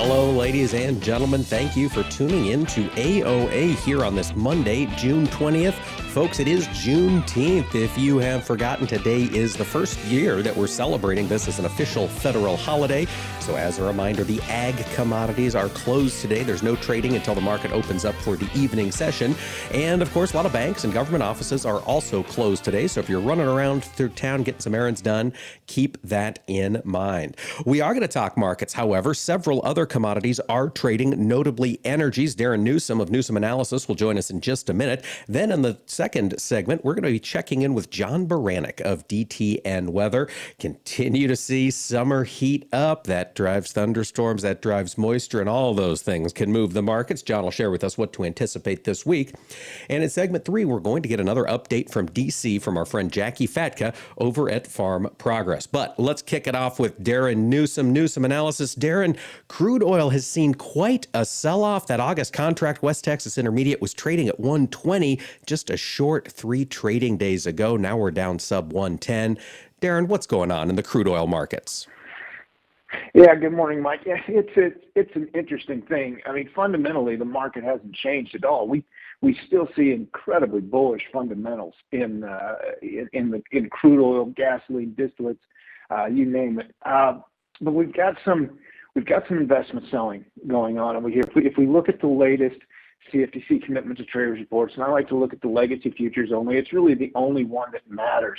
Hello, ladies and gentlemen. Thank you for tuning in to AOA here on this Monday, June 20th. Folks, it is Juneteenth. If you have forgotten, today is the first year that we're celebrating this as an official federal holiday. So, as a reminder, the ag commodities are closed today. There's no trading until the market opens up for the evening session. And of course, a lot of banks and government offices are also closed today. So, if you're running around through town getting some errands done, keep that in mind. We are going to talk markets, however. Several other commodities are trading, notably energies. Darin Newsom of Newsom Analysis will join us in just a minute. Then, in the second segment, we're going to be checking in with John Baranick of DTN Weather. Continue to see summer heat up. That drives thunderstorms, that drives moisture, and all those things can move the markets. John will share with us what to anticipate this week. And in segment three, we're going to get another update from DC from our friend Jacqui Fatka over at Farm Progress. But let's kick it off with Darin Newsom, Newsom Analysis. Darin, crude oil has seen quite a sell off. That August contract, West Texas Intermediate, was trading at 120 just a short three trading days ago. Now we're down sub 110. Darin, what's going on in the crude oil markets? Yeah, good morning, Mike. Yeah, it's it's it's an interesting thing. I mean, fundamentally, the market hasn't changed at all. We we still see incredibly bullish fundamentals in uh, in, in the in crude oil, gasoline, distillates, uh, you name it. Uh, but we've got some we've got some investment selling going on, and we if we, if we look at the latest CFTC commitment to traders reports, and I like to look at the legacy futures only. It's really the only one that matters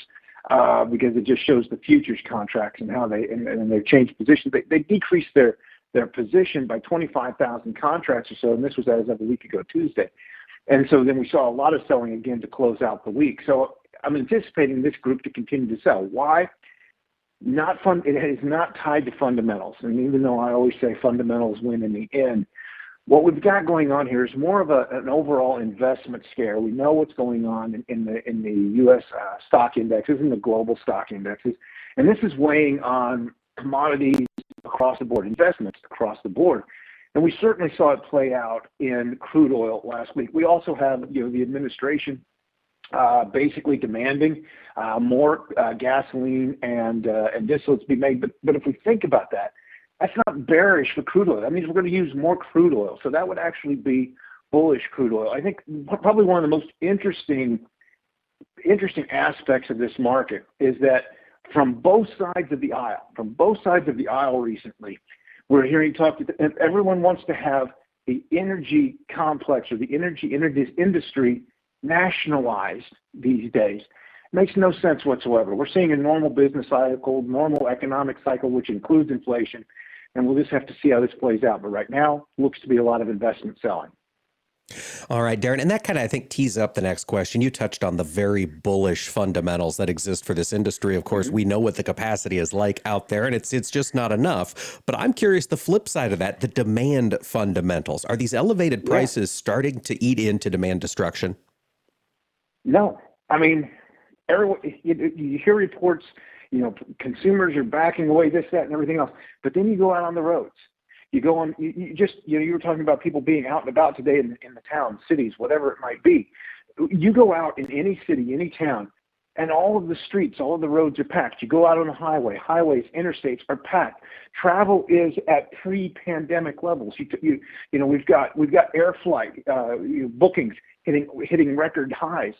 uh, because it just shows the futures contracts and how they and, and they've changed positions. They, they decreased their their position by 25,000 contracts or so, and this was as of a week ago Tuesday. And so then we saw a lot of selling again to close out the week. So I'm anticipating this group to continue to sell. Why? Not fun. It is not tied to fundamentals. And even though I always say fundamentals win in the end, what we've got going on here is more of a, an overall investment scare. We know what's going on in, in the in the U.S. Uh, stock indexes and the global stock indexes, and this is weighing on commodities across the board, investments across the board. And we certainly saw it play out in crude oil last week. We also have you know the administration uh, basically demanding uh, more uh, gasoline and uh, and distillates be made. But but if we think about that, that's not bearish for crude oil. That means we're going to use more crude oil. So that would actually be bullish crude oil. I think probably one of the most interesting interesting aspects of this market is that from both sides of the aisle, from both sides of the aisle recently, we're hearing talk that everyone wants to have the energy complex or the energy industry nationalized these days. Makes no sense whatsoever. We're seeing a normal business cycle, normal economic cycle, which includes inflation, and we'll just have to see how this plays out. But right now, looks to be a lot of investment selling. All right, Darin. and that kind of I think tees up the next question. You touched on the very bullish fundamentals that exist for this industry. Of course, mm-hmm. we know what the capacity is like out there, and it's it's just not enough. But I'm curious the flip side of that, the demand fundamentals. Are these elevated prices yeah. starting to eat into demand destruction? No, I mean, everyone you, you hear reports you know, consumers are backing away, this, that, and everything else. But then you go out on the roads. You go on. You, you just, you know, you were talking about people being out and about today in, in the town, cities, whatever it might be. You go out in any city, any town, and all of the streets, all of the roads are packed. You go out on the highway, highways, interstates are packed. Travel is at pre-pandemic levels. You, you, you know, we've got we've got air flight uh, you know, bookings hitting hitting record highs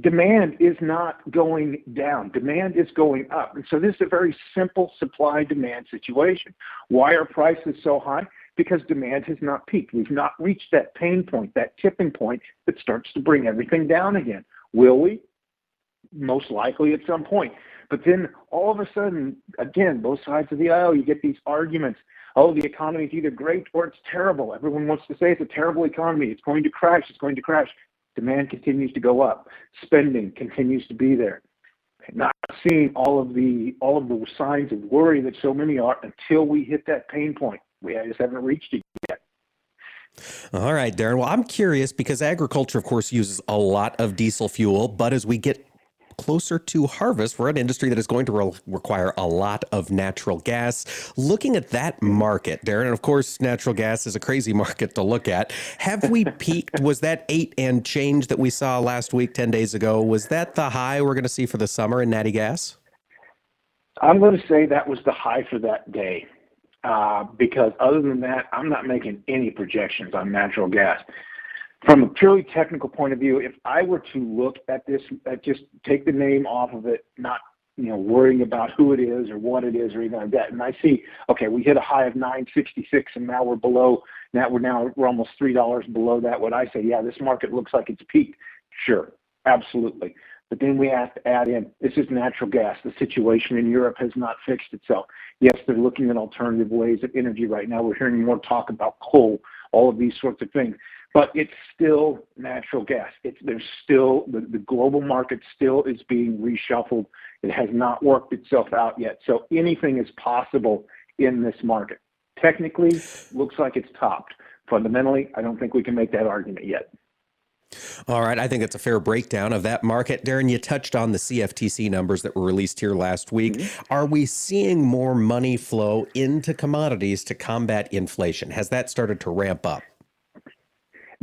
demand is not going down. Demand is going up. And so this is a very simple supply demand situation. Why are prices so high? Because demand has not peaked. We've not reached that pain point, that tipping point that starts to bring everything down again. Will we? Most likely at some point. But then all of a sudden, again, both sides of the aisle, you get these arguments. Oh, the economy is either great or it's terrible. Everyone wants to say it's a terrible economy. It's going to crash. It's going to crash. Demand continues to go up. Spending continues to be there. Not seeing all of the all of the signs of worry that so many are until we hit that pain point. We just haven't reached it yet. All right, Darin. Well, I'm curious because agriculture, of course, uses a lot of diesel fuel, but as we get closer to harvest for an industry that is going to re- require a lot of natural gas. Looking at that market, Darin, and of course, natural gas is a crazy market to look at. Have we peaked? was that eight and change that we saw last week, 10 days ago, was that the high we're going to see for the summer in natty gas? I'm going to say that was the high for that day. Uh, because other than that, I'm not making any projections on natural gas. From a purely technical point of view, if I were to look at this, at just take the name off of it, not you know worrying about who it is or what it is or anything like that, and I see, okay, we hit a high of 966, and now we're below. Now we're now we're almost three dollars below that. What I say, yeah, this market looks like it's peaked. Sure, absolutely. But then we have to add in this is natural gas. The situation in Europe has not fixed itself. Yes, they're looking at alternative ways of energy right now. We're hearing more talk about coal, all of these sorts of things. But it's still natural gas. It's there's still the, the global market still is being reshuffled. It has not worked itself out yet. So anything is possible in this market. Technically, looks like it's topped. Fundamentally, I don't think we can make that argument yet. All right, I think it's a fair breakdown of that market. Darin, you touched on the CFTC numbers that were released here last week. Mm-hmm. Are we seeing more money flow into commodities to combat inflation? Has that started to ramp up?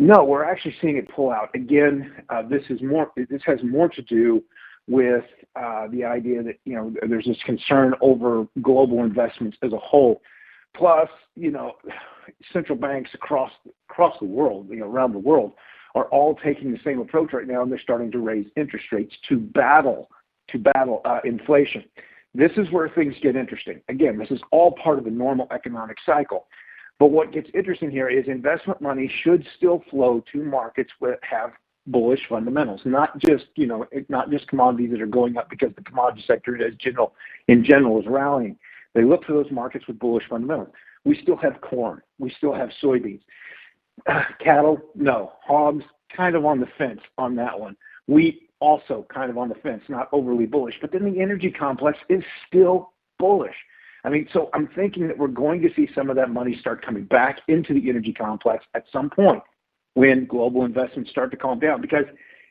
No, we're actually seeing it pull out. Again, uh, this is more. This has more to do with uh, the idea that you know there's this concern over global investments as a whole. Plus, you know, central banks across across the world, you know, around the world, are all taking the same approach right now, and they're starting to raise interest rates to battle to battle uh, inflation. This is where things get interesting. Again, this is all part of the normal economic cycle. But what gets interesting here is investment money should still flow to markets that have bullish fundamentals, not just you know not just commodities that are going up because the commodity sector as general in general is rallying. They look for those markets with bullish fundamentals. We still have corn. We still have soybeans. cattle, no. Hogs, kind of on the fence on that one. Wheat, also kind of on the fence, not overly bullish. But then the energy complex is still bullish. I mean, so I'm thinking that we're going to see some of that money start coming back into the energy complex at some point when global investments start to calm down because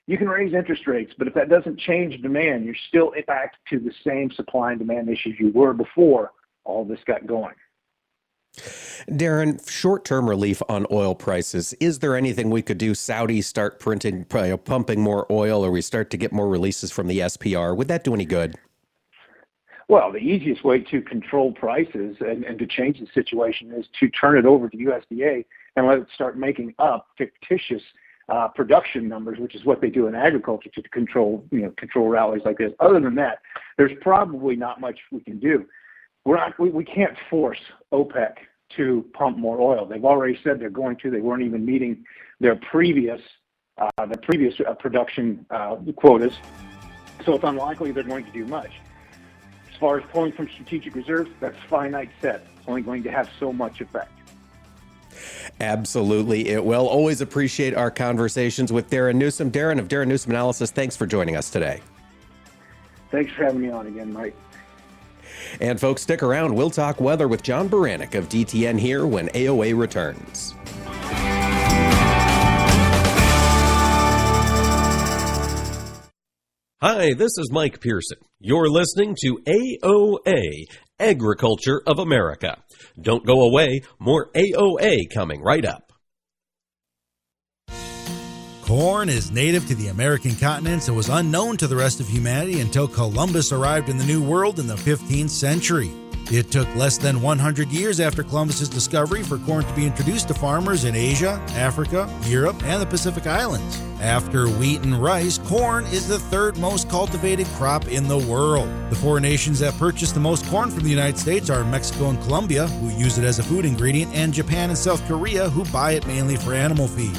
you can raise interest rates, but if that doesn't change demand, you're still back to the same supply and demand issues you were before all this got going. Darin, short term relief on oil prices. Is there anything we could do? Saudi start printing, pumping more oil, or we start to get more releases from the SPR? Would that do any good? Well, the easiest way to control prices and, and to change the situation is to turn it over to USDA and let it start making up fictitious uh, production numbers, which is what they do in agriculture to control, you know, control rallies like this. Other than that, there's probably not much we can do we're not, we, we can't force OPEC to pump more oil. They've already said they're going to. They weren't even meeting their previous uh, their previous uh, production uh, quotas, so it's unlikely they're going to do much. As far as pulling from strategic reserves, that's finite set. It's only going to have so much effect. Absolutely, it will. Always appreciate our conversations with Darin Newsom. Darin of Darin Newsom Analysis, thanks for joining us today. Thanks for having me on again, Mike. And folks, stick around. We'll talk weather with John Baranick of DTN here when AOA returns. Hi, this is Mike Pearson. You're listening to AOA, Agriculture of America. Don't go away, more AOA coming right up. Corn is native to the American continents and was unknown to the rest of humanity until Columbus arrived in the New World in the 15th century. It took less than 100 years after Columbus's discovery for corn to be introduced to farmers in Asia, Africa, Europe, and the Pacific Islands. After wheat and rice, corn is the third most cultivated crop in the world. The four nations that purchase the most corn from the United States are Mexico and Colombia, who use it as a food ingredient, and Japan and South Korea, who buy it mainly for animal feed.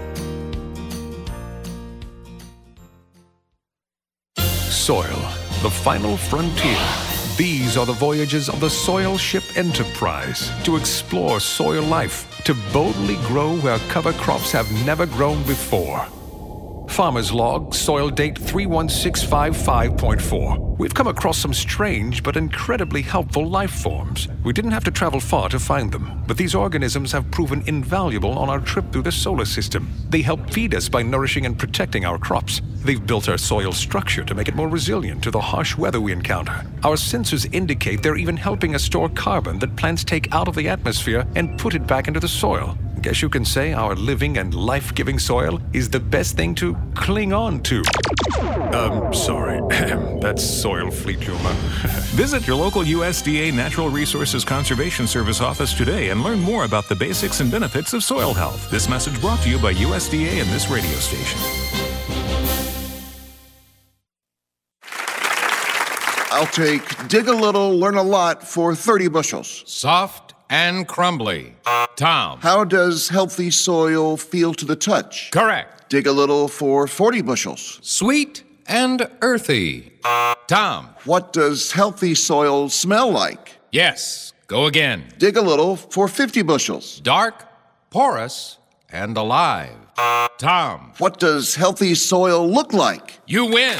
Soil, the final frontier. These are the voyages of the Soil Ship Enterprise to explore soil life, to boldly grow where cover crops have never grown before. Farmer's Log, soil date 31655.4. We've come across some strange but incredibly helpful life forms. We didn't have to travel far to find them, but these organisms have proven invaluable on our trip through the solar system. They help feed us by nourishing and protecting our crops. They've built our soil structure to make it more resilient to the harsh weather we encounter. Our sensors indicate they're even helping us store carbon that plants take out of the atmosphere and put it back into the soil. Guess you can say our living and life giving soil is the best thing to cling on to. Um, sorry. That's soil fleet humor. Visit your local USDA Natural Resources Conservation Service office today and learn more about the basics and benefits of soil health. This message brought to you by USDA and this radio station. I'll take dig a little, learn a lot for 30 bushels. Soft and crumbly. Tom. How does healthy soil feel to the touch? Correct. Dig a little for 40 bushels. Sweet and earthy. Tom. What does healthy soil smell like? Yes. Go again. Dig a little for 50 bushels. Dark, porous, and alive. Tom. What does healthy soil look like? You win.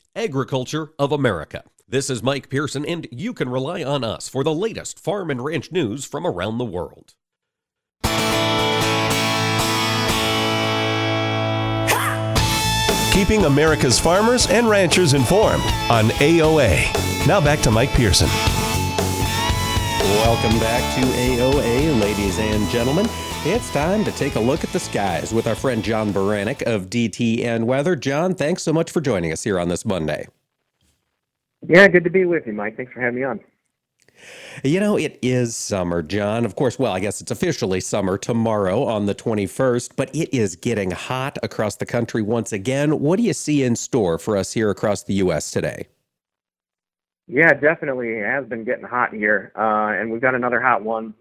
Agriculture of America. This is Mike Pearson, and you can rely on us for the latest farm and ranch news from around the world. Keeping America's farmers and ranchers informed on AOA. Now back to Mike Pearson. Welcome back to AOA, ladies and gentlemen. It's time to take a look at the skies with our friend John Baranick of DTN Weather. John, thanks so much for joining us here on this Monday. Yeah, good to be with you, Mike. Thanks for having me on. You know, it is summer, John. Of course, well, I guess it's officially summer tomorrow on the 21st, but it is getting hot across the country once again. What do you see in store for us here across the U.S. today? Yeah, definitely. It has been getting hot here, uh, and we've got another hot one,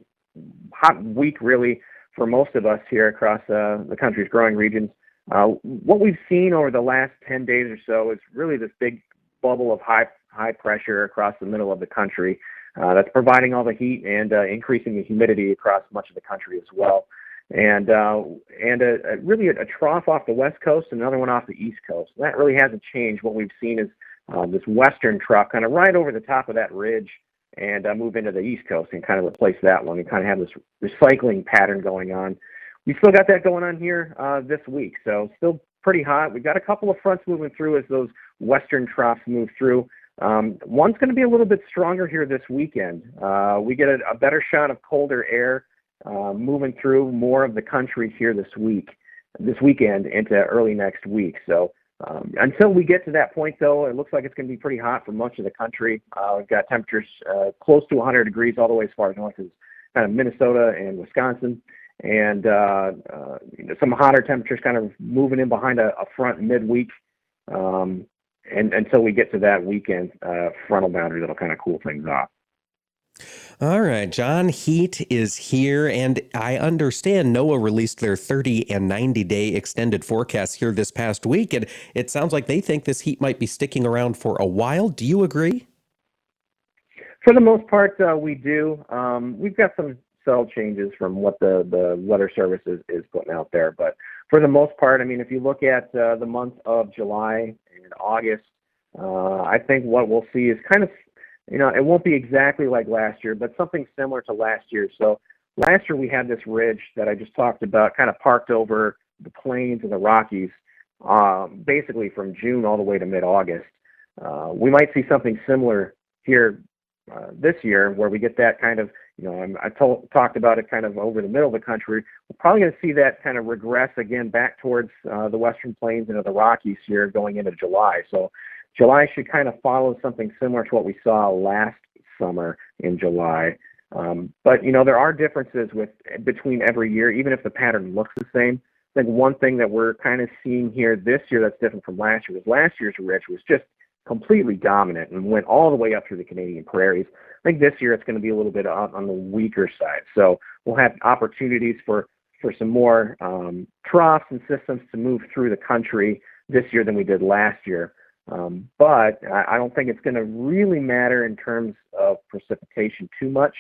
hot week really for most of us here across uh, the country's growing regions. Uh, what we've seen over the last 10 days or so is really this big bubble of high high pressure across the middle of the country uh, that's providing all the heat and uh, increasing the humidity across much of the country as well. And uh, and a, a really a, trough off the west coast, and another one off the east coast. That really hasn't changed. What we've seen is um, this western trough kind of right over the top of that ridge and uh, move into the East Coast and kind of replace that one and kind of have this recycling pattern going on. We still got that going on here uh, this week, so still pretty hot. We've got a couple of fronts moving through as those western troughs move through. Um, one's going to be a little bit stronger here this weekend. Uh, we get a, a, better shot of colder air uh, moving through more of the country here this week, this weekend into early next week. So um, until we get to that point, though, it looks like it's going to be pretty hot for much of the country. Uh, we've got temperatures uh, close to 100 degrees all the way as far north as kind of Minnesota and Wisconsin, and uh, uh, you know, some hotter temperatures kind of moving in behind a, a front midweek. Um, and until we get to that weekend uh, frontal boundary, that'll kind of cool things off. All right, John, heat is here, and I understand NOAA released their 30 and 90 day extended forecast here this past week, and it sounds like they think this heat might be sticking around for a while. Do you agree? For the most part, uh, we do. Um, we've got some cell changes from what the, the Weather Service is, is putting out there, but for the most part, I mean, if you look at uh, the month of July and August, uh, I think what we'll see is kind of you know, it won't be exactly like last year, but something similar to last year. So last year we had this ridge that I just talked about, kind of parked over the plains and the Rockies, um, basically from June all the way to mid-August. Uh, we might see something similar here uh, this year, where we get that kind of, you know, I'm, I told, talked about it kind of over the middle of the country. We're probably going to see that kind of regress again back towards uh, the Western Plains and the Rockies here going into July. So July should kind of follow something similar to what we saw last summer in July. Um, but you know there are differences with between every year, even if the pattern looks the same. I think one thing that we're kind of seeing here this year that's different from last year was last year's rich was just completely dominant and went all the way up through the Canadian prairies. I think this year it's going to be a little bit on, the weaker side. So we'll have opportunities for for some more um, troughs and systems to move through the country this year than we did last year. Um, but I, I don't think it's going to really matter in terms of precipitation too much,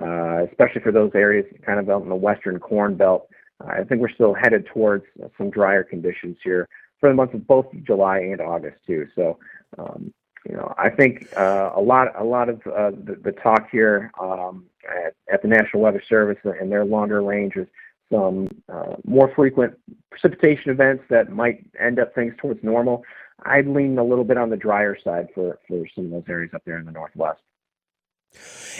uh, especially for those areas kind of out in the western corn belt. I think we're still headed towards some drier conditions here for the months of both July and August too. So, um, you know, I think uh, a lot, a lot of uh, the, the, talk here um, at, at, the National Weather Service and their longer range is some uh, more frequent precipitation events that might end up things towards normal. I'd lean a little bit on the drier side for, for some of those areas up there in the northwest.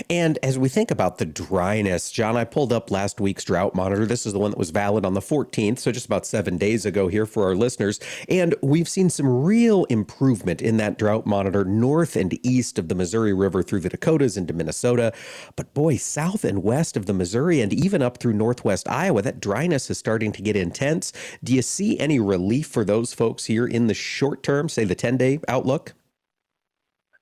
And as we think about the dryness, John, I pulled up last week's drought monitor. This is the one that was valid on the 14th, so just about seven days ago here for our listeners. And we've seen some real improvement in that drought monitor north and east of the Missouri River through the Dakotas into Minnesota. But boy, south and west of the Missouri and even up through northwest Iowa, that dryness is starting to get intense. Do you see any relief for those folks here in the short term, say the 10 day outlook?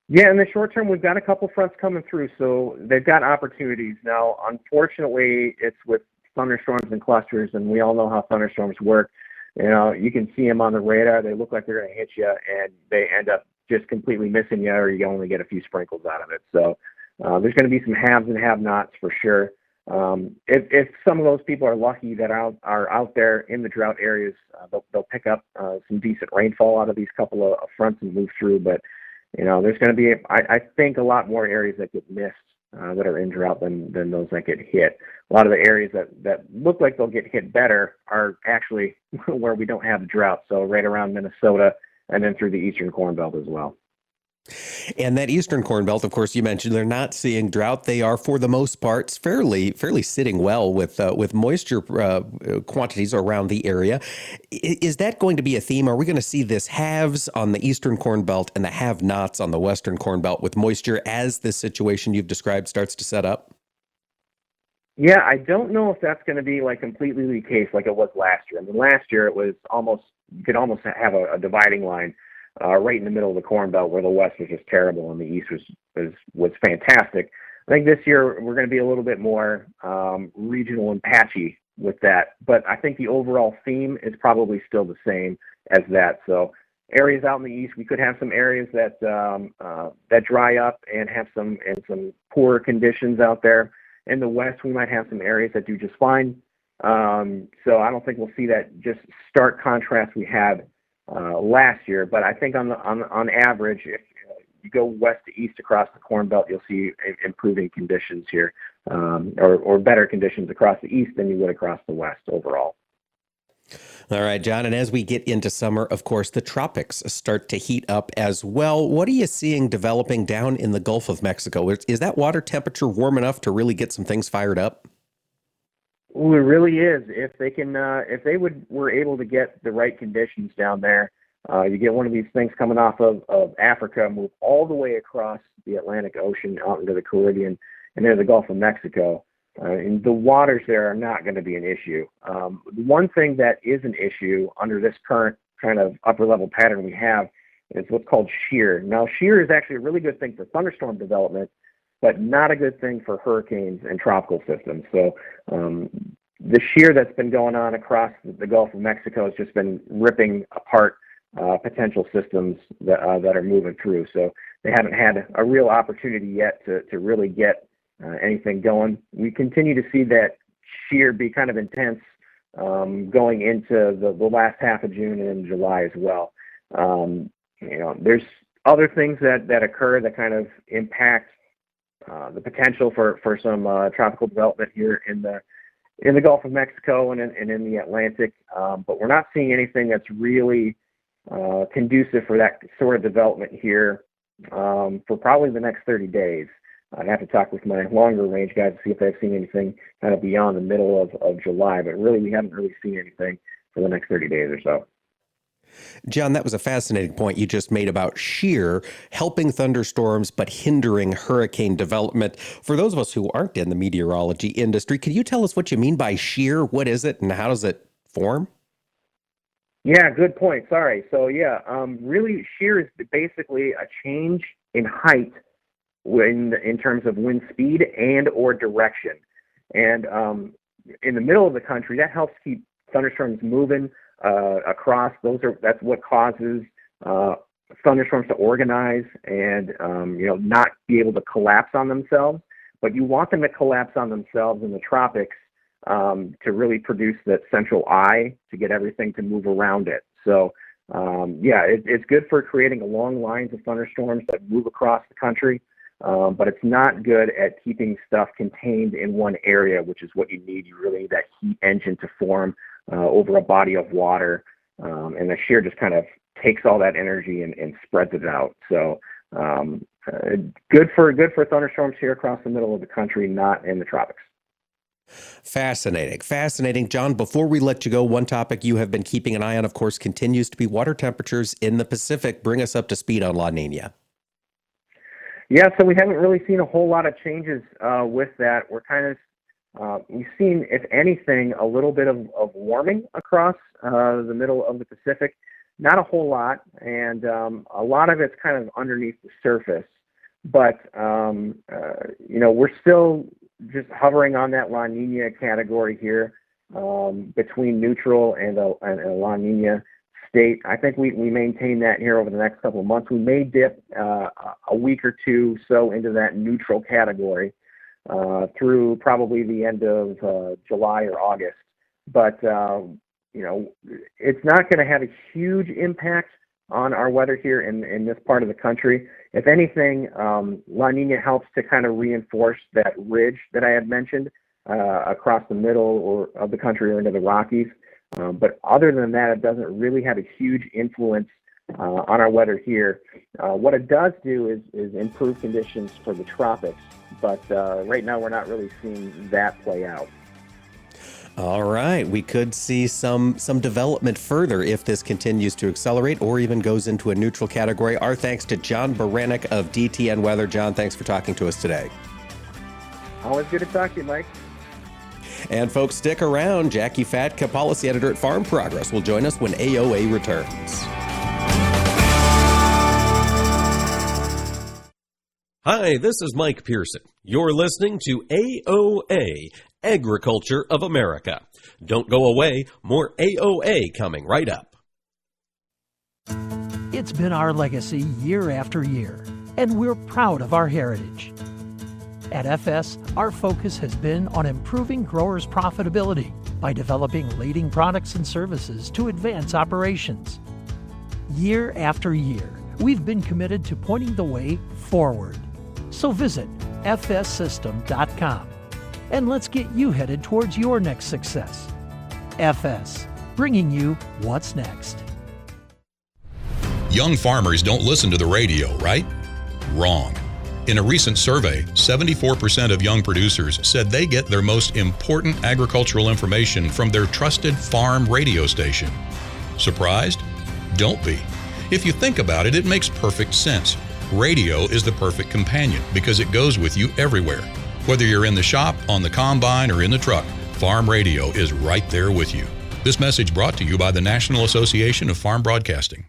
Yeah, in the short term, we've got a couple fronts coming through, so they've got opportunities. Now, unfortunately, it's with thunderstorms and clusters, and we all know how thunderstorms work. You know, you can see them on the radar. They look like they're going to hit you, and they end up just completely missing you, or you only get a few sprinkles out of it. So uh, there's going to be some haves and have-nots for sure. Um, if, if some of those people are lucky that out, are out there in the drought areas, uh, they'll, they'll pick up uh, some decent rainfall out of these couple of, fronts and move through. But you know, there's going to be, I, I think, a lot more areas that get missed uh, that are in drought than than those that get hit. A lot of the areas that that look like they'll get hit better are actually where we don't have drought. So right around Minnesota and then through the eastern corn belt as well. And that eastern corn belt, of course, you mentioned they're not seeing drought. They are, for the most part, fairly fairly sitting well with uh, with moisture uh, quantities around the area. Is that going to be a theme? Are we going to see this haves on the eastern corn belt and the have-nots on the western corn belt with moisture as this situation you've described starts to set up? Yeah, I don't know if that's going to be like completely the case like it was last year. I mean, last year it was almost you could almost have a, a dividing line uh, right in the middle of the Corn Belt, where the West was just terrible and the East was was was fantastic. I think this year we're going to be a little bit more um, regional and patchy with that, but I think the overall theme is probably still the same as that. So areas out in the east, we could have some areas that um, uh, that dry up and have some and some poor conditions out there. In the west, we might have some areas that do just fine. Um, so I don't think we'll see that just stark contrast we had uh, last year. But I think on the on on average, if you go west to east across the Corn Belt, you'll see improving conditions here, um, or or better conditions across the east than you would across the west overall. All right, John. And as we get into summer, of course, the tropics start to heat up as well. What are you seeing developing down in the Gulf of Mexico? Is, is that water temperature warm enough to really get some things fired up? Well, it really is. If they can, uh, if they would were able to get the right conditions down there, uh, you get one of these things coming off of, of Africa, move all the way across the Atlantic Ocean out into the Caribbean and into the Gulf of Mexico. Uh, and the waters there are not going to be an issue. Um, one thing that is an issue under this current kind of upper level pattern we have is what's called shear. Now, shear is actually a really good thing for thunderstorm development but not a good thing for hurricanes and tropical systems. So um, the shear that's been going on across the Gulf of Mexico has just been ripping apart uh, potential systems that uh, that are moving through. So they haven't had a real opportunity yet to to really get uh, anything going. We continue to see that shear be kind of intense um, going into the, the last half of June and July as well. Um, you know, there's other things that that occur that kind of impact the potential for for some uh, tropical development here in the in the Gulf of Mexico and in, and in the Atlantic, um, but we're not seeing anything that's really uh, conducive for that sort of development here um, for probably the next 30 days. I'd have to talk with my longer range guys to see if they've seen anything kind of beyond the middle of, of July. But really, we haven't really seen anything for the next 30 days or so. John, that was a fascinating point you just made about shear helping thunderstorms but hindering hurricane development. For those of us who aren't in the meteorology industry, can you tell us what you mean by shear? What is it and how does it form? Yeah, good point. Sorry. So yeah, um, really, shear is basically a change in height when in terms of wind speed and or direction. And um, in the middle of the country, that helps keep thunderstorms moving uh, across. Those are that's what causes uh, thunderstorms to organize and um, you know not be able to collapse on themselves. But you want them to collapse on themselves in the tropics um, to really produce that central eye to get everything to move around it. So um, yeah, it, it's good for creating long lines of thunderstorms that move across the country. Um, but it's not good at keeping stuff contained in one area, which is what you need. You really need that heat engine to form uh, over a body of water, um, and the shear just kind of takes all that energy and, and spreads it out. So um, uh, good for good for thunderstorms here across the middle of the country, not in the tropics. Fascinating. Fascinating. John, before we let you go, one topic you have been keeping an eye on, of course, continues to be water temperatures in the Pacific. Bring us up to speed on La Nina. Yeah, so we haven't really seen a whole lot of changes uh, with that. We're kind of uh, we've seen, if anything, a little bit of, of warming across uh, the middle of the Pacific. Not a whole lot, and um, a lot of it's kind of underneath the surface. But um, uh, you know, we're still just hovering on that La Nina category here, um, between neutral and a, and a La Nina state. I think we, we maintain that here over the next couple of months. We may dip uh, a week or two so into that neutral category through probably the end of uh, July or August. But um, you know, it's not going to have a huge impact on our weather here in in this part of the country. If anything, um, La Nina helps to kind of reinforce that ridge that I had mentioned uh, across the middle or of the country or into the Rockies. Um, but other than that, it doesn't really have a huge influence uh, on our weather here. Uh, what it does do is, is improve conditions for the tropics, but uh, right now we're not really seeing that play out. All right, we could see some some development further if this continues to accelerate or even goes into a neutral category. Our thanks to John Baranick of DTN Weather. John, thanks for talking to us today. Always good to talk to you, Mike. And folks, stick around. Jacqui Fatka, policy editor at Farm Progress, will join us when AOA returns. Hi, this is Mike Pearson. You're listening to AOA, Agriculture of America. Don't go away, more AOA coming right up. It's been our legacy year after year, and we're proud of our heritage. At FS, our focus has been on improving growers' profitability by developing leading products and services to advance operations. Year after year, we've been committed to pointing the way forward. So visit fssystem.com and let's get you headed towards your next success. FS, bringing you what's next. Young farmers don't listen to the radio, right? Wrong. In a recent survey, 74% of young producers said they get their most important agricultural information from their trusted farm radio station. Surprised? Don't be. If you think about it, it makes perfect sense. Radio is the perfect companion because it goes with you everywhere. Whether you're in the shop, on the combine, or in the truck, farm radio is right there with you. This message brought to you by the National Association of Farm Broadcasting.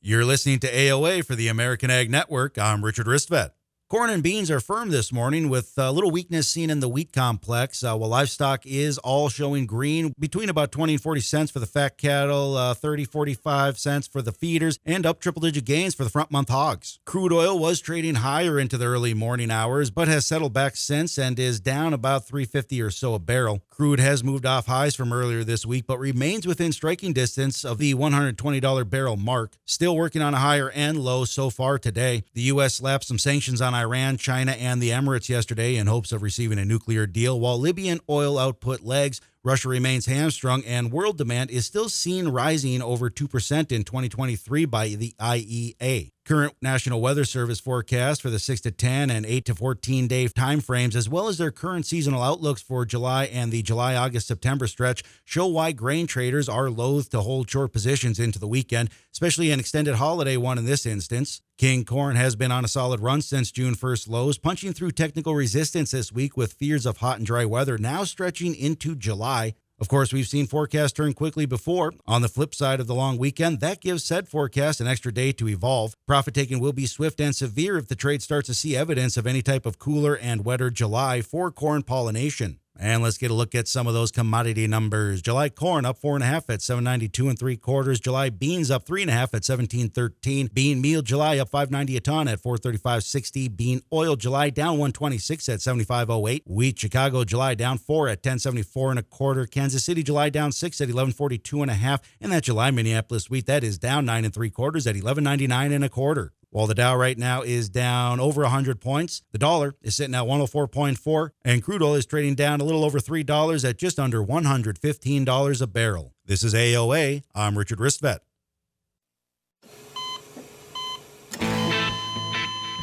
You're listening to AOA for the American Ag Network. I'm Richard Ristvet. Corn and beans are firm this morning with a little weakness seen in the wheat complex. Uh, while livestock is all showing green between about 20 and 40 cents for the fat cattle, uh, 30, 45 cents for the feeders, and up triple digit gains for the front month hogs. Crude oil was trading higher into the early morning hours, but has settled back since and is down about 350 or so a barrel. Crude has moved off highs from earlier this week, but remains within striking distance of the $120 barrel mark. Still working on a higher end low so far today. The U.S. slapped some sanctions on Iran, China, and the Emirates yesterday in hopes of receiving a nuclear deal, while Libyan oil output lags. Russia remains hamstrung, and world demand is still seen rising over 2% in 2023 by the IEA. Current National Weather Service forecast for the 6 to 10 and 8 to 14 day time frames, as well as their current seasonal outlooks for July and the July, August, September stretch, show why grain traders are loath to hold short positions into the weekend, especially an extended holiday one in this instance. King corn has been on a solid run since June 1st lows, punching through technical resistance this week with fears of hot and dry weather now stretching into July. Of course, we've seen forecasts turn quickly before. On the flip side of the long weekend, that gives said forecast an extra day to evolve. Profit taking will be swift and severe if the trade starts to see evidence of any type of cooler and wetter July for corn pollination. And let's get a look at some of those commodity numbers. July corn up four and a half at 792 and three quarters. July beans up three and a half at 1713. Bean meal July up 590 a ton at 435.60. Bean oil July down 126 at 7508. Wheat Chicago July down four at 1074 and a quarter. Kansas City July down six at 1142 and a half. And that July Minneapolis wheat that is down nine and three quarters at 1199 and a quarter. While the Dow right now is down over 100 points, the dollar is sitting at 104.4, and crude oil is trading down a little over $3 at just under $115 a barrel. This is AOA. I'm Richard Ristvet.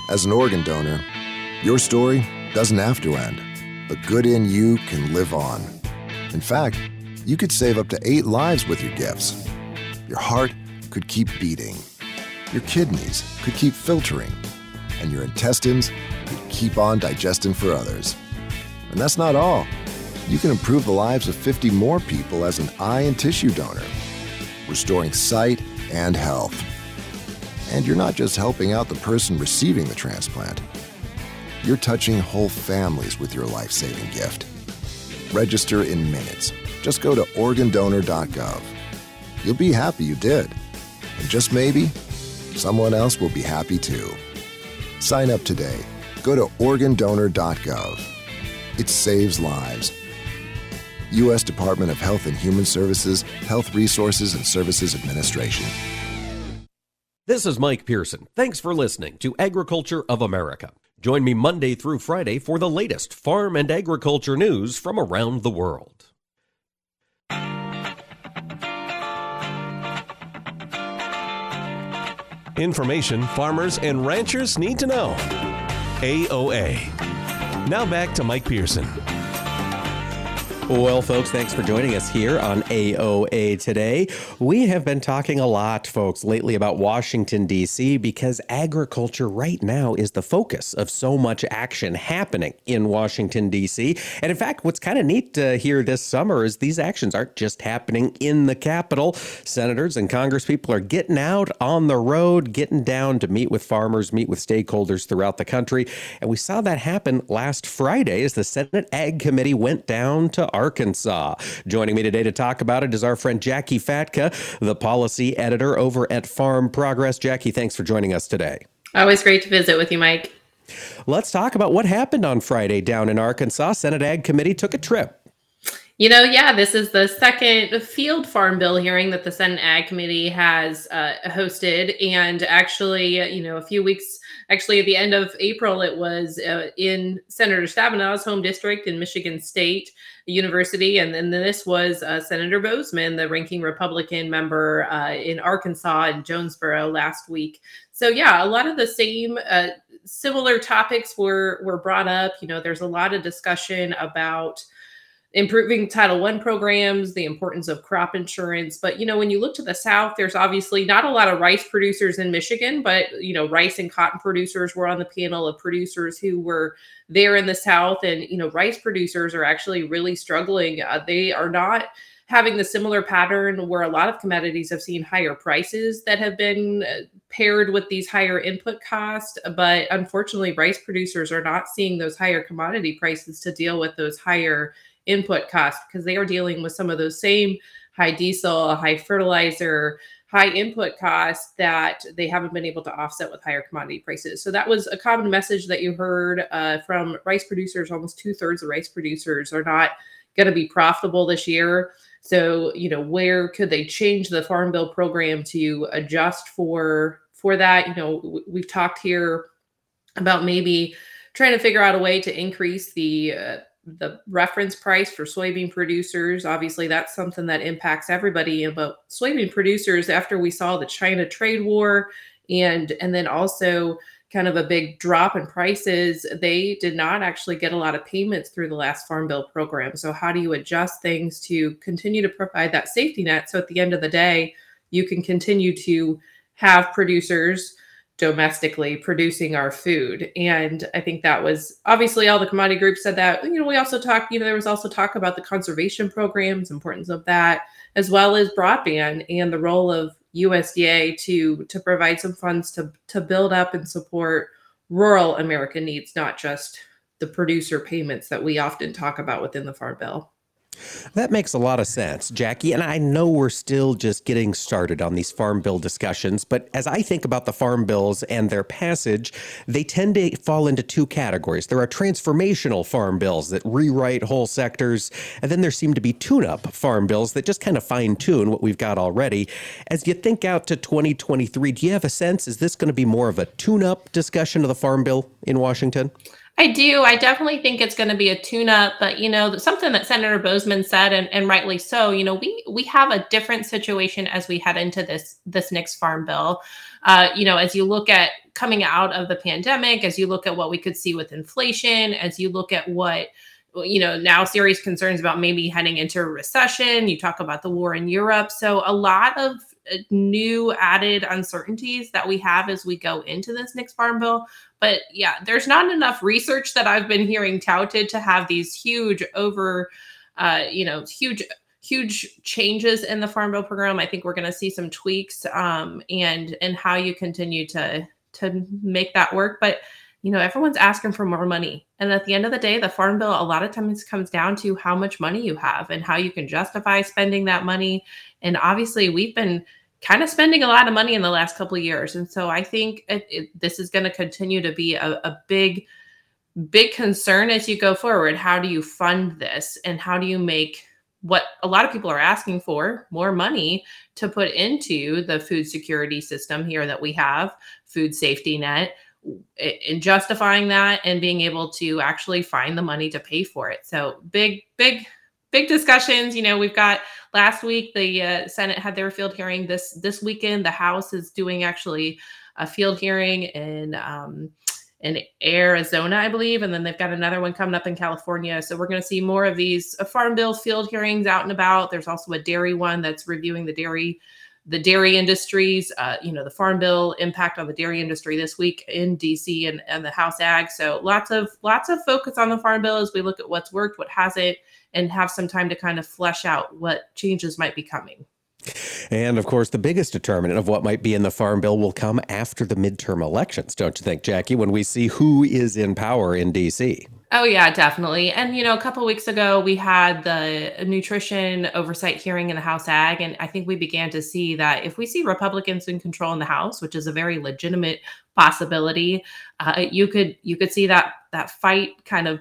As an organ donor, your story doesn't have to end. The good in you can live on. In fact, you could save up to eight lives with your gifts. Your heart could keep beating your kidneys could keep filtering, and your intestines could keep on digesting for others. And that's not all. You can improve the lives of 50 more people as an eye and tissue donor, restoring sight and health. And you're not just helping out the person receiving the transplant, you're touching whole families with your life saving gift. Register in minutes. Just go to organdonor.gov. You'll be happy you did. And just maybe, Someone else will be happy too. Sign up today. Go to organdonor.gov. It saves lives. U.S. Department of Health and Human Services, Health Resources and Services Administration. This is Mike Pearson. Thanks for listening to Agriculture of America. Join me Monday through Friday for the latest farm and agriculture news from around the world. Information farmers and ranchers need to know. AOA. Now back to Mike Pearson. Well, folks, thanks for joining us here on AOA today. We have been talking a lot, folks, lately about Washington, D.C., because agriculture right now is the focus of so much action happening in Washington, D.C. And in fact, what's kind of neat to hear this summer is these actions aren't just happening in the Capitol. Senators and congresspeople are getting out on the road, getting down to meet with farmers, meet with stakeholders throughout the country. And we saw that happen last Friday as the Senate Ag Committee went down to Arkansas. Joining me today to talk about it is our friend Jacqui Fatka, the policy editor over at Farm Progress. Jacqui, thanks for joining us today. Always great to visit with you, Mike. Let's talk about what happened on Friday down in Arkansas. Senate Ag Committee took a trip. You know, yeah, this is the second field farm bill hearing that the Senate Ag Committee has uh, hosted. And actually, you know, a few weeks, actually, at the end of April, it was uh, in Senator Stabenow's home district in Michigan State University. And then this was uh, Senator Boozman, the ranking Republican member uh, in Arkansas and Jonesboro last week. So, yeah, a lot of the same uh, similar topics were, were brought up. You know, there's a lot of discussion about improving title one programs the importance of crop insurance. But you know when you look to the south there's obviously not a lot of rice producers in michigan but you know rice and cotton producers were on the panel of producers who were there in the south. And you know rice producers are actually really struggling. Uh, they are not having the similar pattern where a lot of commodities have seen higher prices that have been uh, paired with these higher input costs. But unfortunately rice producers are not seeing those higher commodity prices to deal with those higher input costs because they are dealing with some of those same high diesel, high fertilizer, high input costs that they haven't been able to offset with higher commodity prices. So that was a common message that you heard uh, from rice producers. Almost two thirds of rice producers are not going to be profitable this year. So you know where could they change the farm bill program to adjust for for that? You know we've talked here about maybe trying to figure out a way to increase the uh, the reference price for soybean producers. Obviously, that's something that impacts everybody. But soybean producers, after we saw the China trade war and and then also kind of a big drop in prices, they did not actually get a lot of payments through the last Farm Bill program. So, how do you adjust things to continue to provide that safety net? So, at the end of the day, you can continue to have producers domestically producing our food. And I think that was obviously all the commodity groups said that. You know, we also talked, you know, there was also talk about the conservation programs, importance of that, as well as broadband and the role of USDA to to provide some funds to to build up and support rural American needs, not just the producer payments that we often talk about within the Farm Bill. That makes a lot of sense, Jacqui. And I know we're still just getting started on these farm bill discussions, but as I think about the farm bills and their passage, they tend to fall into two categories. There are transformational farm bills that rewrite whole sectors, and then there seem to be tune up farm bills that just kind of fine tune what we've got already. As you think out to 2023, do you have a sense? Is this going to be more of a tune up discussion of the farm bill in Washington? I do. I definitely think it's going to be a tune-up, but you know, something that Senator Boozman said, and, and rightly so. You know, we we have a different situation as we head into this this next farm bill. Uh, you know, as you look at coming out of the pandemic, as you look at what we could see with inflation, as you look at what you know now serious concerns about maybe heading into a recession. You talk about the war in Europe, so a lot of new added uncertainties that we have as we go into this next farm bill. But yeah, there's not enough research that I've been hearing touted to have these huge over, uh, you know, huge huge changes in the farm bill program. I think we're going to see some tweaks um, and and how you continue to to make that work. But you know everyone's asking for more money and at the end of the day the farm bill a lot of times comes down to how much money you have and how you can justify spending that money and obviously we've been kind of spending a lot of money in the last couple of years. And so I think it, it, this is going to continue to be a, a big, big concern as you go forward. How do you fund this? And how do you make what a lot of people are asking for more money to put into the food security system here that we have, food safety net, in justifying that and being able to actually find the money to pay for it. So big, big big discussions. You know, we've got last week the uh, Senate had their field hearing. This this weekend, the House is doing actually a field hearing in um, in Arizona, I believe, and then they've got another one coming up in California. So we're going to see more of these uh, farm bill field hearings out and about. There's also a dairy one that's reviewing the dairy the dairy industries, uh, you know, the farm bill impact on the dairy industry this week in DC and, and the House Ag. So lots of lots of focus on the farm bill as we look at what's worked, what hasn't, and have some time to kind of flesh out what changes might be coming. And of course, the biggest determinant of what might be in the Farm Bill will come after the midterm elections, don't you think, Jacqui, when we see who is in power in D.C.? Oh, yeah, definitely. And, you know, a couple weeks ago, we had the nutrition oversight hearing in the House Ag. And I think we began to see that if we see Republicans in control in the House, which is a very legitimate possibility, uh, you could you could see that that fight kind of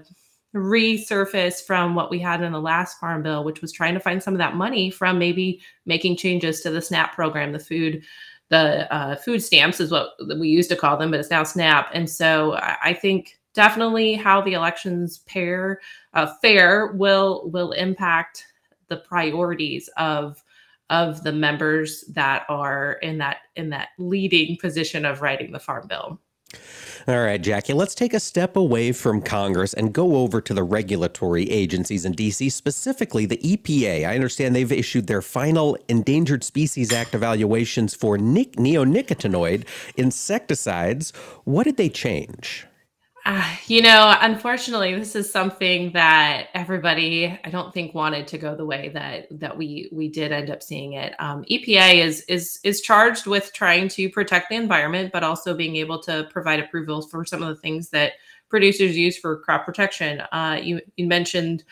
resurface from what we had in the last farm bill which was trying to find some of that money from maybe making changes to the snap program the food the uh, food stamps is what we used to call them but it's now snap. And so i think definitely how the elections pair uh, fair will will impact the priorities of of the members that are in that in that leading position of writing the farm bill all right, Jacqui, let's take a step away from Congress and go over to the regulatory agencies in D.C., specifically the EPA. I understand they've issued their final Endangered Species Act evaluations for nic- neonicotinoid insecticides. What did they change? Uh, you know, unfortunately, this is something that everybody I don't think wanted to go the way that that we we did end up seeing it. Um, EPA is is is charged with trying to protect the environment, but also being able to provide approvals for some of the things that producers use for crop protection. Uh, you you mentioned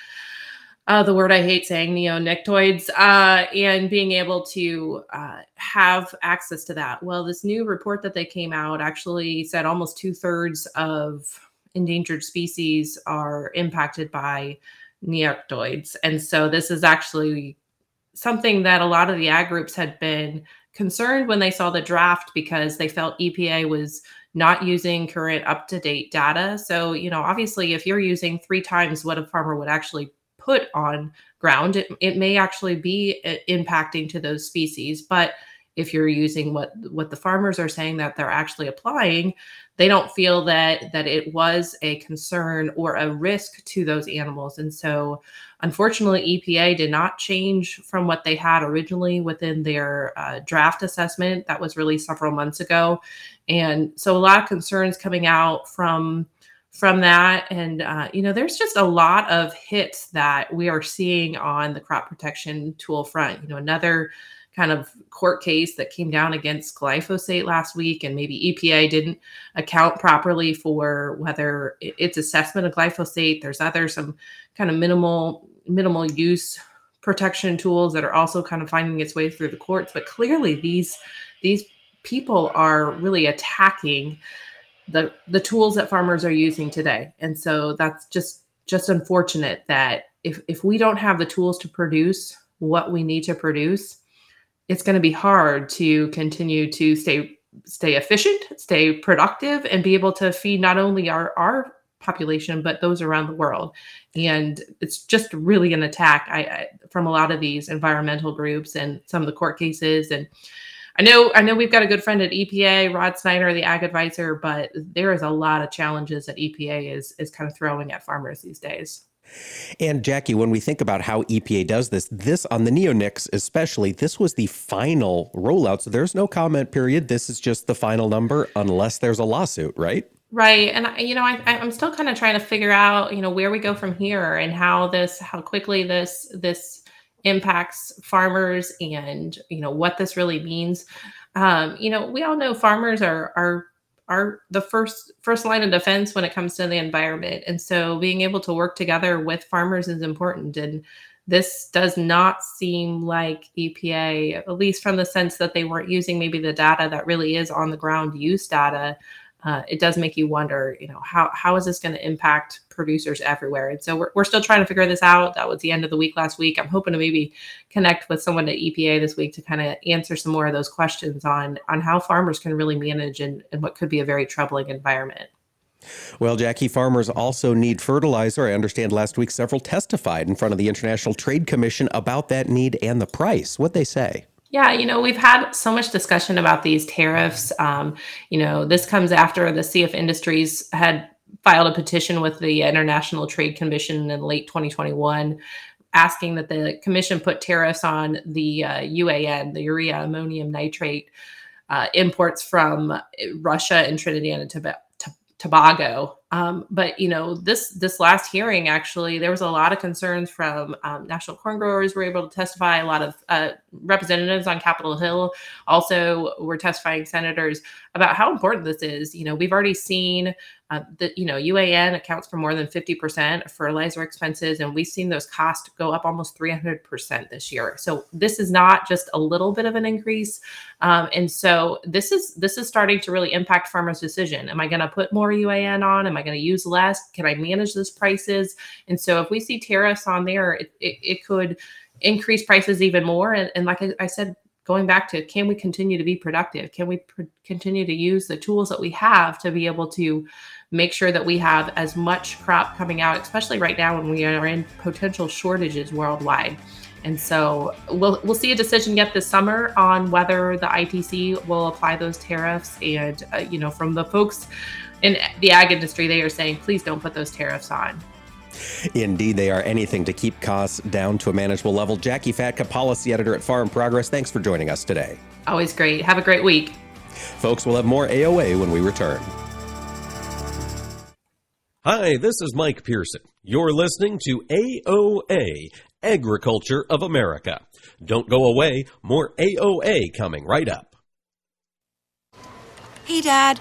uh, the word I hate saying, neonicotinoids, uh, and being able to uh, have access to that. Well, this new report that they came out actually said almost two thirds of endangered species are impacted by neonicotinoids. And so this is actually something that a lot of the ag groups had been concerned when they saw the draft because they felt EPA was not using current up to date data. So, you know, obviously, if you're using three times what a farmer would actually put on ground, it, it may actually be uh, impacting to those species. But if you're using what what the farmers are saying that they're actually applying they don't feel that that it was a concern or a risk to those animals and so unfortunately epa did not change from what they had originally within their uh, draft assessment that was released several months ago and so a lot of concerns coming out from from that and uh, you know there's just a lot of hits that we are seeing on the crop protection tool front you know another kind of court case that came down against glyphosate last week, and maybe EPA didn't account properly for whether its assessment of glyphosate. There's other some kind of minimal minimal use protection tools that are also kind of finding its way through the courts. But clearly, these these people are really attacking the the tools that farmers are using today, and so that's just just unfortunate that if if we don't have the tools to produce what we need to produce it's going to be hard to continue to stay stay efficient, stay productive, and be able to feed not only our our population but those around the world. And it's just really an attack I, I, from a lot of these environmental groups and some of the court cases. And I know I know we've got a good friend at EPA, Rod Snyder, the ag advisor, but there is a lot of challenges that EPA is is kind of throwing at farmers these days. And Jacqui, when we think about how EPA does this, this on the neonics especially, this was the final rollout. So there's no comment period. This is just the final number unless there's a lawsuit, right? Right. And you know, I, I'm still kind of trying to figure out, you know, where we go from here and how this, how quickly this, this impacts farmers and, you know, what this really means. Um, you know, we all know farmers are, are are the first first line of defense when it comes to the environment and so being able to work together with farmers is important and this does not seem like EPA, at least from the sense that they weren't using maybe the data that really is on the ground use data uh, it does make you wonder, you know, how how is this going to impact producers everywhere? And so we're, we're still trying to figure this out. That was the end of the week last week. I'm hoping to maybe connect with someone at EPA this week to kind of answer some more of those questions on on how farmers can really manage and, and what could be a very troubling environment. Well, Jacqui, farmers also need fertilizer. I understand last week several testified in front of the International Trade Commission about that need and the price. What they say? Yeah, you know, we've had so much discussion about these tariffs. Um, you know, this comes after the CF Industries had filed a petition with the International Trade Commission in late 2021 asking that the commission put tariffs on the uh, UAN, the urea ammonium nitrate uh, imports from Russia and Trinidad and Tobago. Tobago. Um, but you know, this this last hearing actually, there was a lot of concerns from um, national corn growers were able to testify. A lot of uh, representatives on Capitol Hill also were testifying, senators about how important this is. You know, we've already seen uh, that you know UAN accounts for more than 50% of fertilizer expenses, and we've seen those costs go up almost 300% this year. So this is not just a little bit of an increase, um, and so this is this is starting to really impact farmers' decision. Am I going to put more UAN on? Am I going to use less? Can I manage those prices? And so if we see tariffs on there, it, it, it could increase prices even more. And, and like I, I said going back to can we continue to be productive? Can we pr- continue to use the tools that we have to be able to make sure that we have as much crop coming out, especially right now when we are in potential shortages worldwide? And so we'll we'll see a decision yet this summer on whether the ITC will apply those tariffs. And uh, you know, from the folks in the ag industry, they are saying, please don't put those tariffs on. Indeed, they are anything to keep costs down to a manageable level. Jacqui Fatka, policy editor at Farm Progress, thanks for joining us today. Always great. Have a great week. Folks, we'll have more AOA when we return. Hi, this is Mike Pearson. You're listening to AOA, Agriculture of America. Don't go away, more AOA coming right up. Hey, Dad,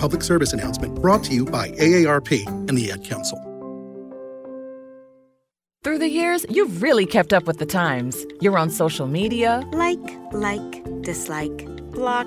A public service announcement brought to you by AARP and the Ad Council. Through the years, you've really kept up with the times. You're on social media. Like, like, dislike, block.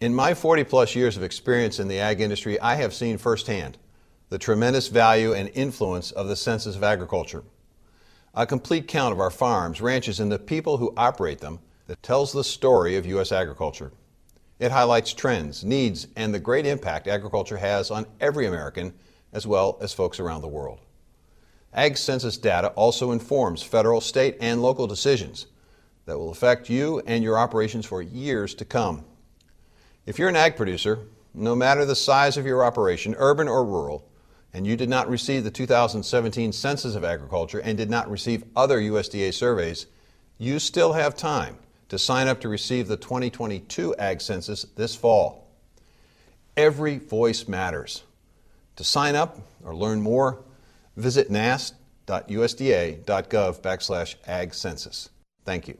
In my 40 plus years of experience in the ag industry, I have seen firsthand the tremendous value and influence of the Census of Agriculture. A complete count of our farms, ranches, and the people who operate them that tells the story of U.S. agriculture. It highlights trends, needs, and the great impact agriculture has on every American as well as folks around the world. Ag Census data also informs federal, state, and local decisions that will affect you and your operations for years to come. If you're an ag producer, no matter the size of your operation, urban or rural, and you did not receive the 2017 Census of Agriculture and did not receive other USDA surveys, you still have time to sign up to receive the 2022 Ag Census this fall. Every voice matters. To sign up or learn more, visit nass.usda.gov backslash ag census. Thank you.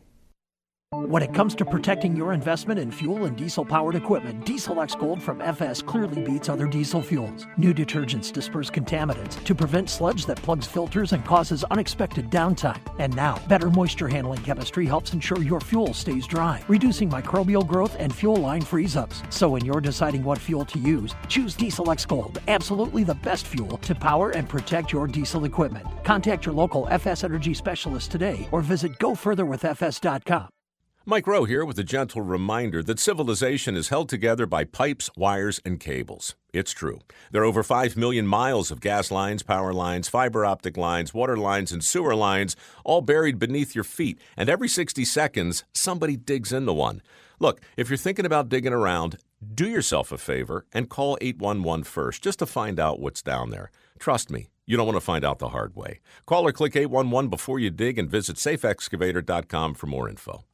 When it comes to protecting your investment in fuel and diesel powered equipment, Diesel X Gold from FS clearly beats other diesel fuels. New detergents disperse contaminants to prevent sludge that plugs filters and causes unexpected downtime. And now, better moisture handling chemistry helps ensure your fuel stays dry, reducing microbial growth and fuel line freeze ups. So when you're deciding what fuel to use, choose Diesel X Gold, absolutely the best fuel to power and protect your diesel equipment. Contact your local FS Energy specialist today or visit gofurtherwithfs.com. Mike Rowe here with a gentle reminder that civilization is held together by pipes, wires, and cables. It's true. There are over 5 million miles of gas lines, power lines, fiber optic lines, water lines, and sewer lines, all buried beneath your feet. And every 60 seconds, somebody digs into one. Look, if you're thinking about digging around, do yourself a favor and call 811 first just to find out what's down there. Trust me, you don't want to find out the hard way. Call or click 811 before you dig and visit safeexcavator.com for more info.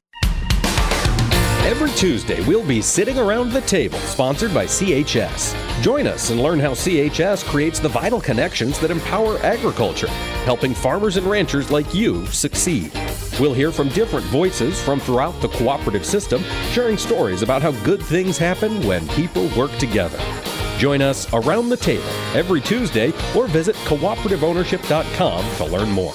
Every Tuesday, we'll be sitting around the table, sponsored by CHS. Join us and learn how CHS creates the vital connections that empower agriculture, helping farmers and ranchers like you succeed. We'll hear from different voices from throughout the cooperative system, sharing stories about how good things happen when people work together. Join us around the table every Tuesday or visit cooperativeownership.com to learn more.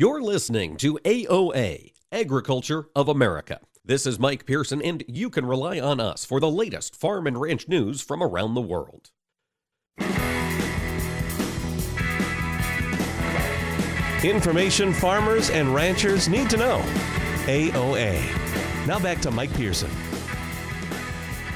You're listening to AOA, Agriculture of America. This is Mike Pearson, and you can rely on us for the latest farm and ranch news from around the world. Information farmers and ranchers need to know. AOA. Now back to Mike Pearson.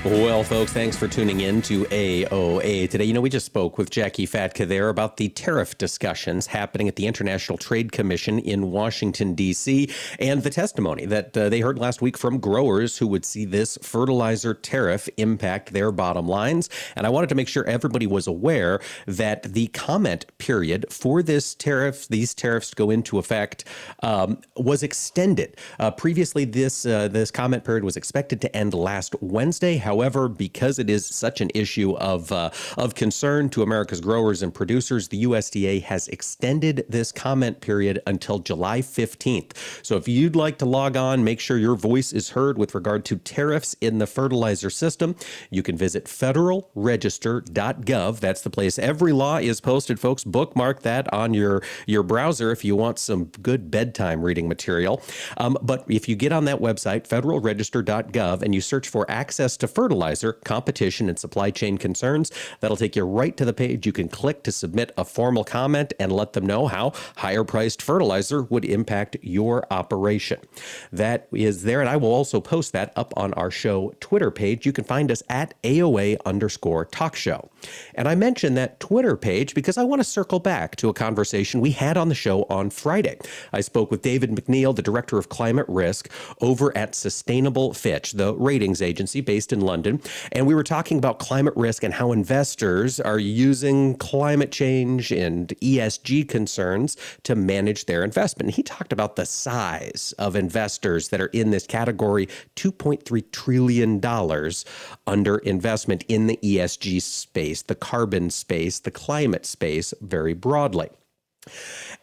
Well, folks, thanks for tuning in to AOA today. You know, we just spoke with Jacqui Fatka there about the tariff discussions happening at the International Trade Commission in Washington, D.C., and the testimony that uh, they heard last week from growers who would see this fertilizer tariff impact their bottom lines. And I wanted to make sure everybody was aware that the comment period for this tariff, these tariffs go into effect, um, was extended. Uh, previously, this uh, this comment period was expected to end last Wednesday. However, because it is such an issue of uh, of concern to America's growers and producers, the USDA has extended this comment period until July 15th. So if you'd like to log on, make sure your voice is heard with regard to tariffs in the fertilizer system, you can visit federalregister.gov. That's the place every law is posted, folks. Bookmark that on your your browser if you want some good bedtime reading material. Um, but if you get on that website, federalregister.gov, and you search for access to fertilizer, competition, and supply chain concerns. That'll take you right to the page. You can click to submit a formal comment and let them know how higher priced fertilizer would impact your operation. That is there, and I will also post that up on our show Twitter page. You can find us at AOA underscore talk show. And I mentioned that Twitter page because I want to circle back to a conversation we had on the show on Friday. I spoke with David McNeil, the director of climate risk over at Sustainable Fitch, the ratings agency based in London. And we were talking about climate risk and how investors are using climate change and ESG concerns to manage their investment. And he talked about the size of investors that are in this category $2.3 trillion under investment in the ESG space, the carbon space, the climate space, very broadly.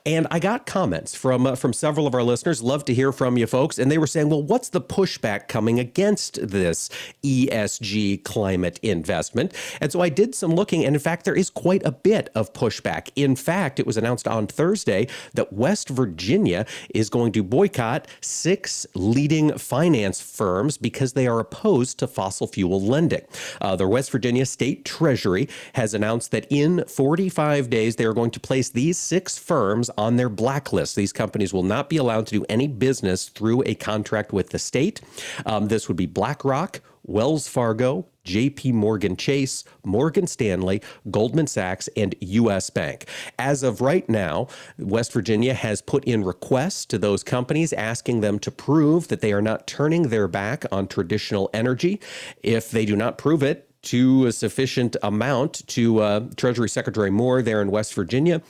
And I got comments from uh, from several of our listeners. Love to hear from you folks. And they were saying, "Well, what's the pushback coming against this ESG climate investment?" And so I did some looking, and in fact, there is quite a bit of pushback. In fact, it was announced on Thursday that West Virginia is going to boycott six leading finance firms because they are opposed to fossil fuel lending. Uh, the West Virginia State Treasury has announced that in 45 days they are going to place these six firms on their blacklist. These companies will not be allowed to do any business through a contract with the state. Um, this would be BlackRock, Wells Fargo, JP Morgan Chase, Morgan Stanley, Goldman Sachs, and US Bank. As of right now, West Virginia has put in requests to those companies asking them to prove that they are not turning their back on traditional energy. If they do not prove it, to a sufficient amount to uh, Treasury Secretary Moore there in West Virginia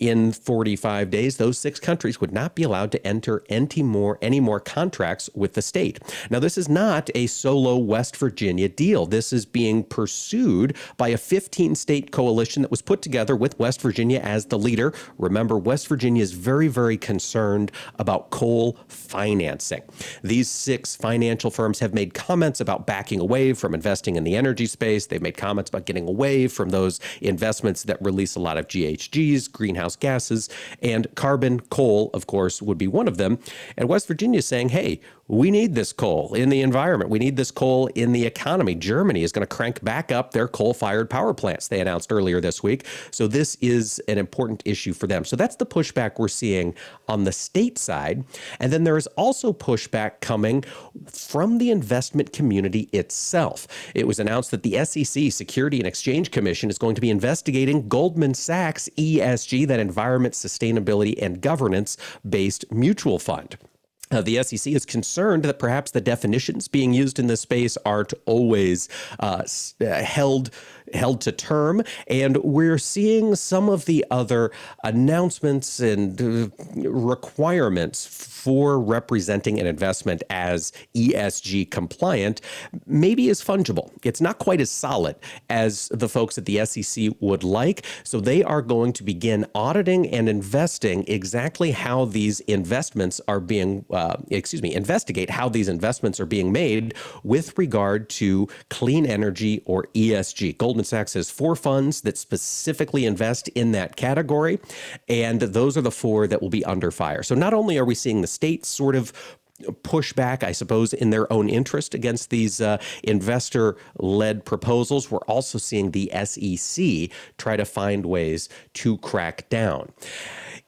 in 45 days, those six countries would not be allowed to enter any more, any more contracts with the state. Now, this is not a solo West Virginia deal. This is being pursued by a 15 state coalition that was put together with West Virginia as the leader. Remember, West Virginia is very, very concerned about coal financing. These six financial firms have made comments about backing away from investing in the energy space. They've made comments about getting away from those investments that release a lot of GHGs, greenhouse greenhouse gases, and carbon coal, of course, would be one of them. And West Virginia is saying, hey, we need this coal in the environment. We need this coal in the economy. Germany is going to crank back up their coal fired power plants, they announced earlier this week. So, this is an important issue for them. So, that's the pushback we're seeing on the state side. And then there is also pushback coming from the investment community itself. It was announced that the SEC, Security and Exchange Commission, is going to be investigating Goldman Sachs ESG, that environment, sustainability, and governance based mutual fund. Uh, the SEC is concerned that perhaps the definitions being used in this space aren't always uh, uh, held held to term, and we're seeing some of the other announcements and uh, requirements for representing an investment as ESG compliant maybe is fungible. It's not quite as solid as the folks at the SEC would like, so they are going to begin auditing and investing exactly how these investments are being. Uh, excuse me, investigate how these investments are being made with regard to clean energy or ESG. Goldman Sachs has four funds that specifically invest in that category, and those are the four that will be under fire. So not only are we seeing the states sort of push back, I suppose, in their own interest against these uh, investor led proposals. We're also seeing the SEC try to find ways to crack down.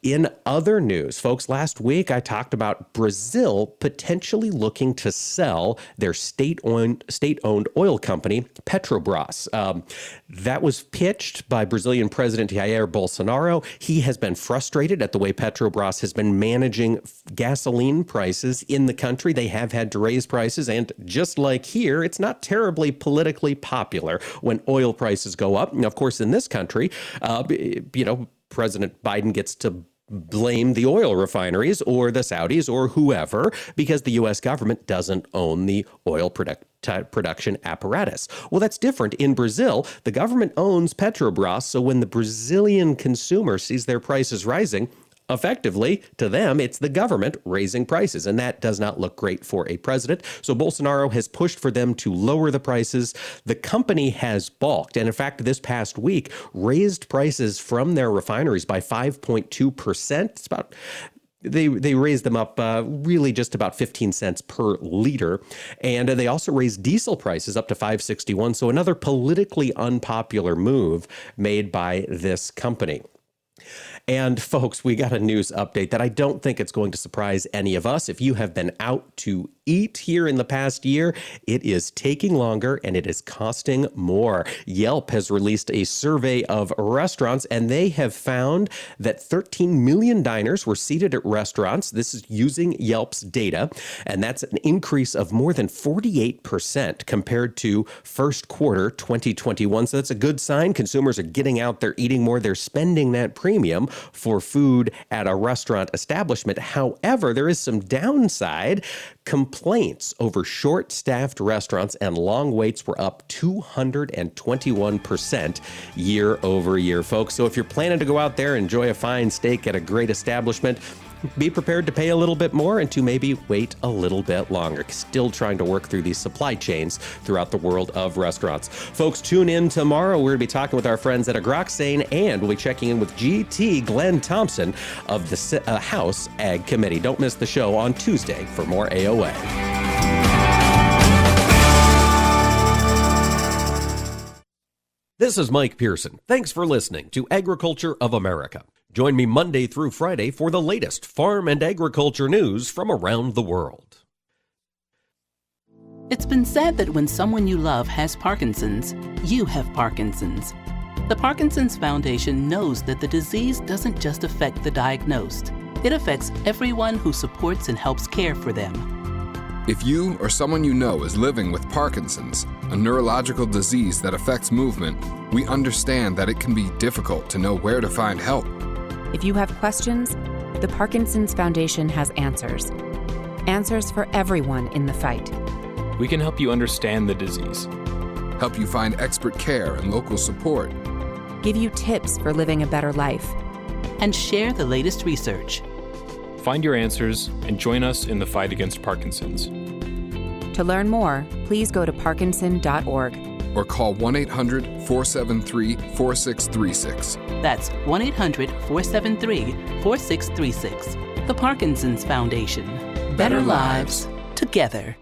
In other news, folks, last week I talked about Brazil potentially looking to sell their state-owned state-owned oil company Petrobras. Um, that was pitched by Brazilian President Jair Bolsonaro. He has been frustrated at the way Petrobras has been managing gasoline prices in the country. They have had to raise prices, and just like here, it's not terribly politically popular when oil prices go up. And of course, in this country, uh, you know, President Biden gets to blame the oil refineries or the Saudis or whoever because the US government doesn't own the oil product uh, production apparatus. Well, that's different. In Brazil, the government owns Petrobras, so when the Brazilian consumer sees their prices rising, effectively, to them, it's the government raising prices. And that does not look great for a president. So Bolsonaro has pushed for them to lower the prices. The company has balked. And in fact, this past week, raised prices from their refineries by 5.2%. It's about they they raised them up uh, really just about 15 cents per liter and uh, they also raised diesel prices up to 561 so another politically unpopular move made by this company and folks, we got a news update that I don't think it's going to surprise any of us. If you have been out to eat here in the past year, it is taking longer and it is costing more. Yelp has released a survey of restaurants and they have found that 13 million diners were seated at restaurants. This is using Yelp's data, and that's an increase of more than 48% compared to first quarter 2021. So that's a good sign. Consumers are getting out, they're eating more, they're spending that premium for food at a restaurant establishment. However, there is some downside. Complaints over short staffed restaurants and long waits were up 221% year over year, folks. So if you're planning to go out there, and enjoy a fine steak at a great establishment, be prepared to pay a little bit more and to maybe wait a little bit longer. Still trying to work through these supply chains throughout the world of restaurants. Folks, tune in tomorrow. We're going to be talking with our friends at Agroxane and we'll be checking in with GT Glenn Thompson of the uh, House Ag Committee. Don't miss the show on Tuesday for more AOA. This is Mike Pearson. Thanks for listening to Agriculture of America. Join me Monday through Friday for the latest farm and agriculture news from around the world. It's been said that when someone you love has Parkinson's, you have Parkinson's. The Parkinson's Foundation knows that the disease doesn't just affect the diagnosed, it affects everyone who supports and helps care for them. If you or someone you know is living with Parkinson's, a neurological disease that affects movement, we understand that it can be difficult to know where to find help. If you have questions, the Parkinson's Foundation has answers. Answers for everyone in the fight. We can help you understand the disease, help you find expert care and local support, give you tips for living a better life, and share the latest research. Find your answers and join us in the fight against Parkinson's. To learn more, please go to parkinson.org or call 1 800 473 4636. That's 1 800 473 4636. The Parkinson's Foundation. Better, Better lives, together.